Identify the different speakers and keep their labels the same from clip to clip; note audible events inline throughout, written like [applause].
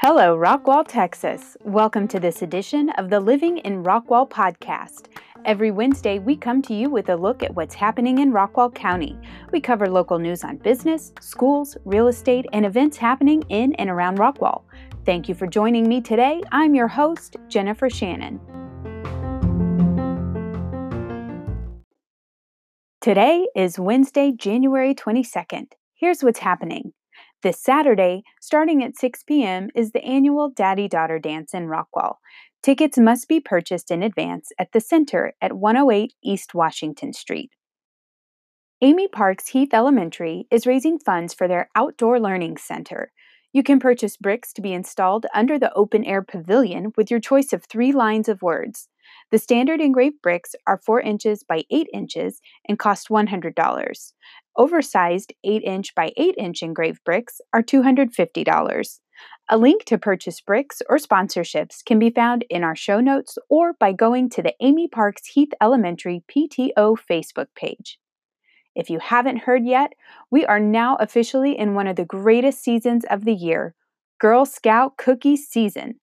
Speaker 1: Hello, Rockwall, Texas. Welcome to this edition of the Living in Rockwall podcast. Every Wednesday, we come to you with a look at what's happening in Rockwall County. We cover local news on business, schools, real estate, and events happening in and around Rockwall. Thank you for joining me today. I'm your host, Jennifer Shannon. Today is Wednesday, January 22nd. Here's what's happening. This Saturday, starting at 6 p.m., is the annual Daddy Daughter Dance in Rockwall. Tickets must be purchased in advance at the center at 108 East Washington Street. Amy Parks Heath Elementary is raising funds for their Outdoor Learning Center. You can purchase bricks to be installed under the open air pavilion with your choice of three lines of words. The standard engraved bricks are 4 inches by 8 inches and cost $100. Oversized 8 inch by 8 inch engraved bricks are $250. A link to purchase bricks or sponsorships can be found in our show notes or by going to the Amy Parks Heath Elementary PTO Facebook page. If you haven't heard yet, we are now officially in one of the greatest seasons of the year Girl Scout cookie season.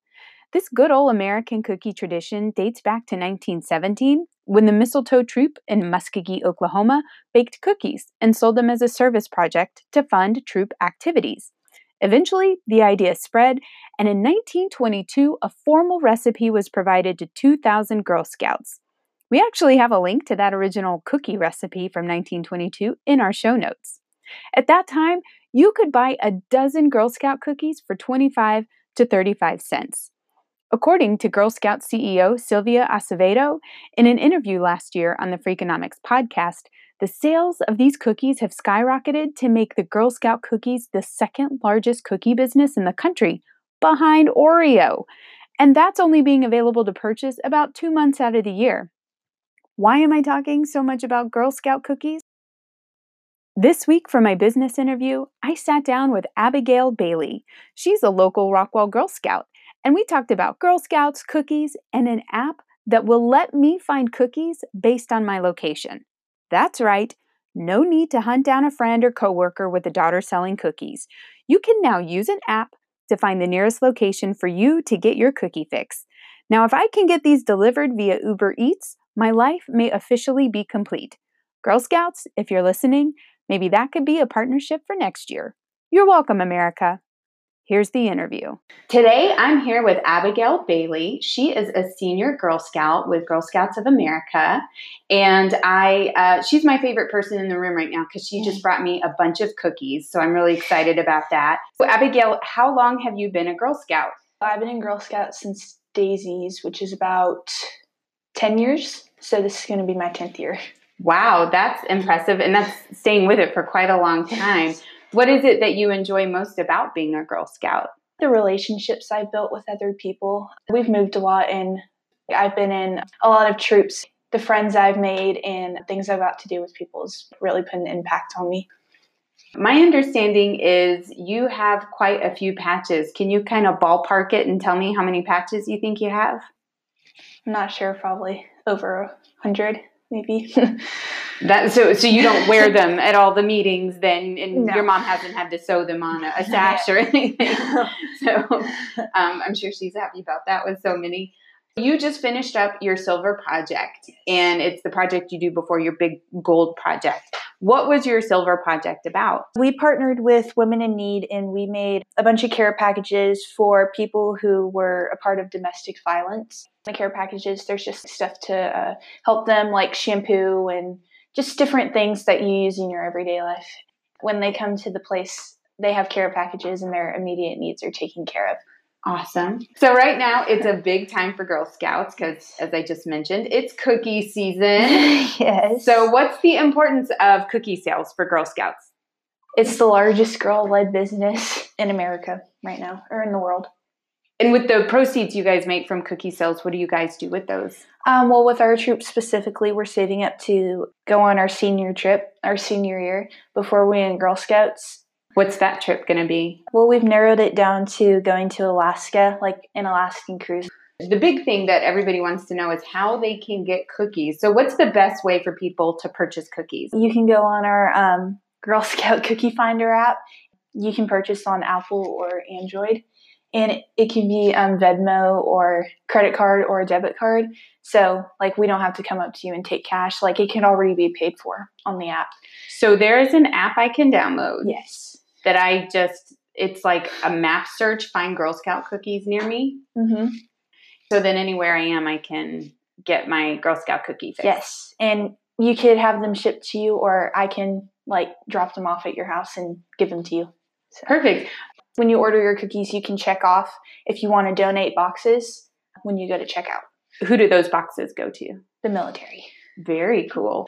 Speaker 1: This good old American cookie tradition dates back to 1917 when the Mistletoe Troop in Muskogee, Oklahoma, baked cookies and sold them as a service project to fund troop activities. Eventually, the idea spread, and in 1922, a formal recipe was provided to 2,000 Girl Scouts. We actually have a link to that original cookie recipe from 1922 in our show notes. At that time, you could buy a dozen Girl Scout cookies for 25 to 35 cents. According to Girl Scout CEO Sylvia Acevedo, in an interview last year on the Freakonomics podcast, the sales of these cookies have skyrocketed to make the Girl Scout cookies the second largest cookie business in the country, behind Oreo. And that's only being available to purchase about two months out of the year. Why am I talking so much about Girl Scout cookies? This week, for my business interview, I sat down with Abigail Bailey. She's a local Rockwall Girl Scout and we talked about Girl Scouts, cookies, and an app that will let me find cookies based on my location. That's right, no need to hunt down a friend or coworker with a daughter selling cookies. You can now use an app to find the nearest location for you to get your cookie fix. Now, if I can get these delivered via Uber Eats, my life may officially be complete. Girl Scouts, if you're listening, maybe that could be a partnership for next year. You're welcome, America. Here's the interview. Today, I'm here with Abigail Bailey. She is a senior Girl Scout with Girl Scouts of America, and I uh, she's my favorite person in the room right now because she just brought me a bunch of cookies. So I'm really excited about that. So, Abigail, how long have you been a Girl Scout?
Speaker 2: I've been in Girl Scouts since Daisies, which is about ten years. So this is going to be my tenth year.
Speaker 1: Wow, that's impressive, and that's staying with it for quite a long time. What is it that you enjoy most about being a Girl Scout?
Speaker 2: The relationships I've built with other people. We've moved a lot and I've been in a lot of troops. The friends I've made and things I've got to do with people has really put an impact on me.
Speaker 1: My understanding is you have quite a few patches. Can you kind of ballpark it and tell me how many patches you think you have?
Speaker 2: I'm not sure, probably over a hundred maybe. [laughs]
Speaker 1: that so so you don't wear them [laughs] at all the meetings then, and no. your mom hasn't had to sew them on a, a [laughs] sash or anything. [laughs] so um, I'm sure she's happy about that with so many. You just finished up your silver project, and it's the project you do before your big gold project. What was your silver project about?
Speaker 2: We partnered with Women in Need and we made a bunch of care packages for people who were a part of domestic violence. The care packages, there's just stuff to uh, help them, like shampoo and just different things that you use in your everyday life. When they come to the place, they have care packages and their immediate needs are taken care of.
Speaker 1: Awesome. So right now it's a big time for Girl Scouts because, as I just mentioned, it's cookie season. [laughs]
Speaker 2: yes.
Speaker 1: So what's the importance of cookie sales for Girl Scouts?
Speaker 2: It's the largest girl-led business in America right now, or in the world.
Speaker 1: And with the proceeds you guys make from cookie sales, what do you guys do with those?
Speaker 2: Um, well, with our troop specifically, we're saving up to go on our senior trip, our senior year, before we in Girl Scouts
Speaker 1: What's that trip going to be?
Speaker 2: Well, we've narrowed it down to going to Alaska, like an Alaskan cruise.
Speaker 1: The big thing that everybody wants to know is how they can get cookies. So, what's the best way for people to purchase cookies?
Speaker 2: You can go on our um, Girl Scout [laughs] Cookie Finder app. You can purchase on Apple or Android, and it, can be um, Venmo or credit card or a debit card. So, like, we don't have to come up to you and take cash. Like, it can already be paid for on the app.
Speaker 1: So, there is an app I can download.
Speaker 2: Yes.
Speaker 1: That I just, it's like a map search, find Girl Scout cookies near me.
Speaker 2: Mm-hmm.
Speaker 1: So then anywhere I am, I can get my Girl Scout cookie fix.
Speaker 2: Yes, and you could have them shipped to you, or I can like drop them off at your house and give them to you.
Speaker 1: So. Perfect.
Speaker 2: When you order your cookies, you can check off if you want to donate boxes when you go to checkout.
Speaker 1: Who do those boxes go to?
Speaker 2: The military.
Speaker 1: Very cool.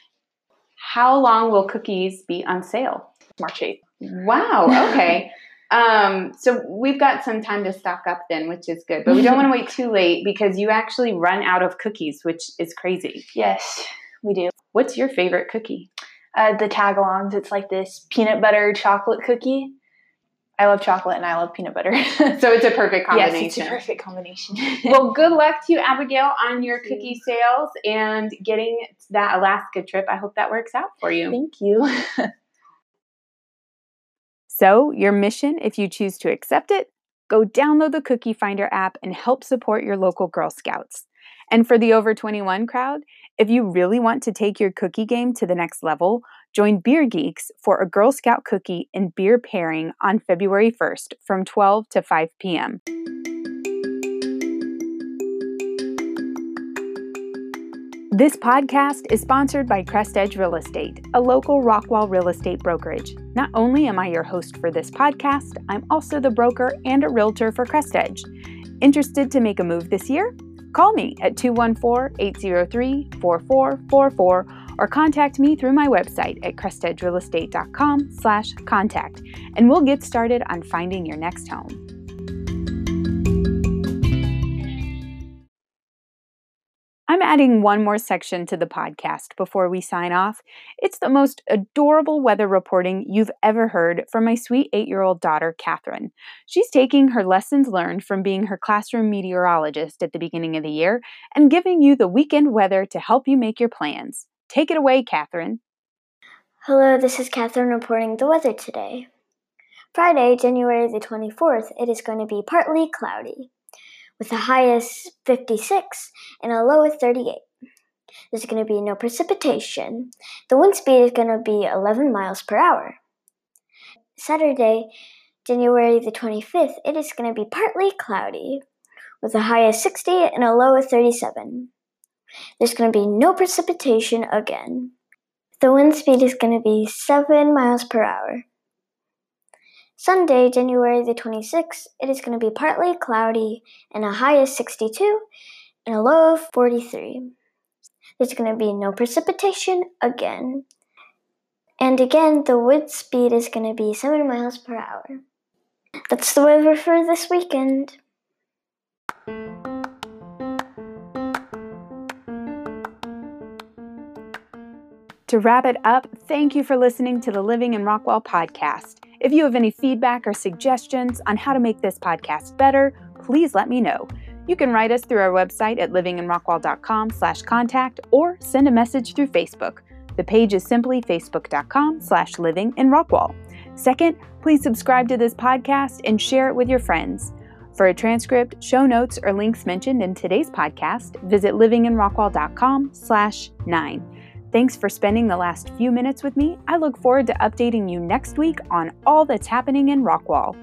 Speaker 1: How long will cookies be on sale?
Speaker 2: March 8th.
Speaker 1: Wow. Okay. [laughs] Um, so we've got some time to stock up then, which is good. But we don't want to wait [laughs] too late because you actually run out of cookies, which is crazy.
Speaker 2: Yes, we do.
Speaker 1: What's your favorite cookie?
Speaker 2: Uh, the tagalongs. It's like this peanut butter chocolate cookie. I love chocolate and I love peanut butter. [laughs]
Speaker 1: so it's a perfect combination.
Speaker 2: Yes, it's a perfect combination. [laughs]
Speaker 1: well, good luck to you, Abigail, on your cookie sales and getting that Alaska trip. I hope that works out for you.
Speaker 2: Thank you. [laughs]
Speaker 1: So, your mission, if you choose to accept it, go download the Cookie Finder app and help support your local Girl Scouts. And for the over 21 crowd, if you really want to take your cookie game to the next level, join Beer Geeks for a Girl Scout cookie and beer pairing on February 1st from 12 to 5 p.m. This podcast is sponsored by Crest Edge Real Estate, a local Rockwall real estate brokerage. Not only am I your host for this podcast, I'm also the broker and a realtor for Crest Edge. Interested to make a move this year? Call me at 214-803-4444 or contact me through my website at crestedgerealestate.com slash contact, and we'll get started on finding your next home. I'm adding one more section to the podcast before we sign off. It's the most adorable weather reporting you've ever heard from my sweet eight year old daughter, Catherine. She's taking her lessons learned from being her classroom meteorologist at the beginning of the year and giving you the weekend weather to help you make your plans. Take it away, Catherine.
Speaker 3: Hello, this is Catherine reporting the weather today. Friday, January the 24th, it is going to be partly cloudy with a high of 56 and a low of 38. There's going to be no precipitation. The wind speed is going to be 11 miles per hour. Saturday, January the 25th, it is going to be partly cloudy with a high of 60 and a low of 37. There's going to be no precipitation again. The wind speed is going to be 7 miles per hour. Sunday, January the 26th, it is going to be partly cloudy and a high of 62 and a low of 43. There's going to be no precipitation again. And again, the wind speed is going to be 7 miles per hour. That's the weather for this weekend.
Speaker 1: To wrap it up, thank you for listening to the Living in Rockwall podcast. If you have any feedback or suggestions on how to make this podcast better, please let me know. You can write us through our website at livinginrockwall.com slash contact or send a message through Facebook. The page is simply facebook.com slash livinginrockwall. Second, please subscribe to this podcast and share it with your friends. For a transcript, show notes, or links mentioned in today's podcast, visit livinginrockwall.com slash 9. Thanks for spending the last few minutes with me. I look forward to updating you next week on all that's happening in Rockwall.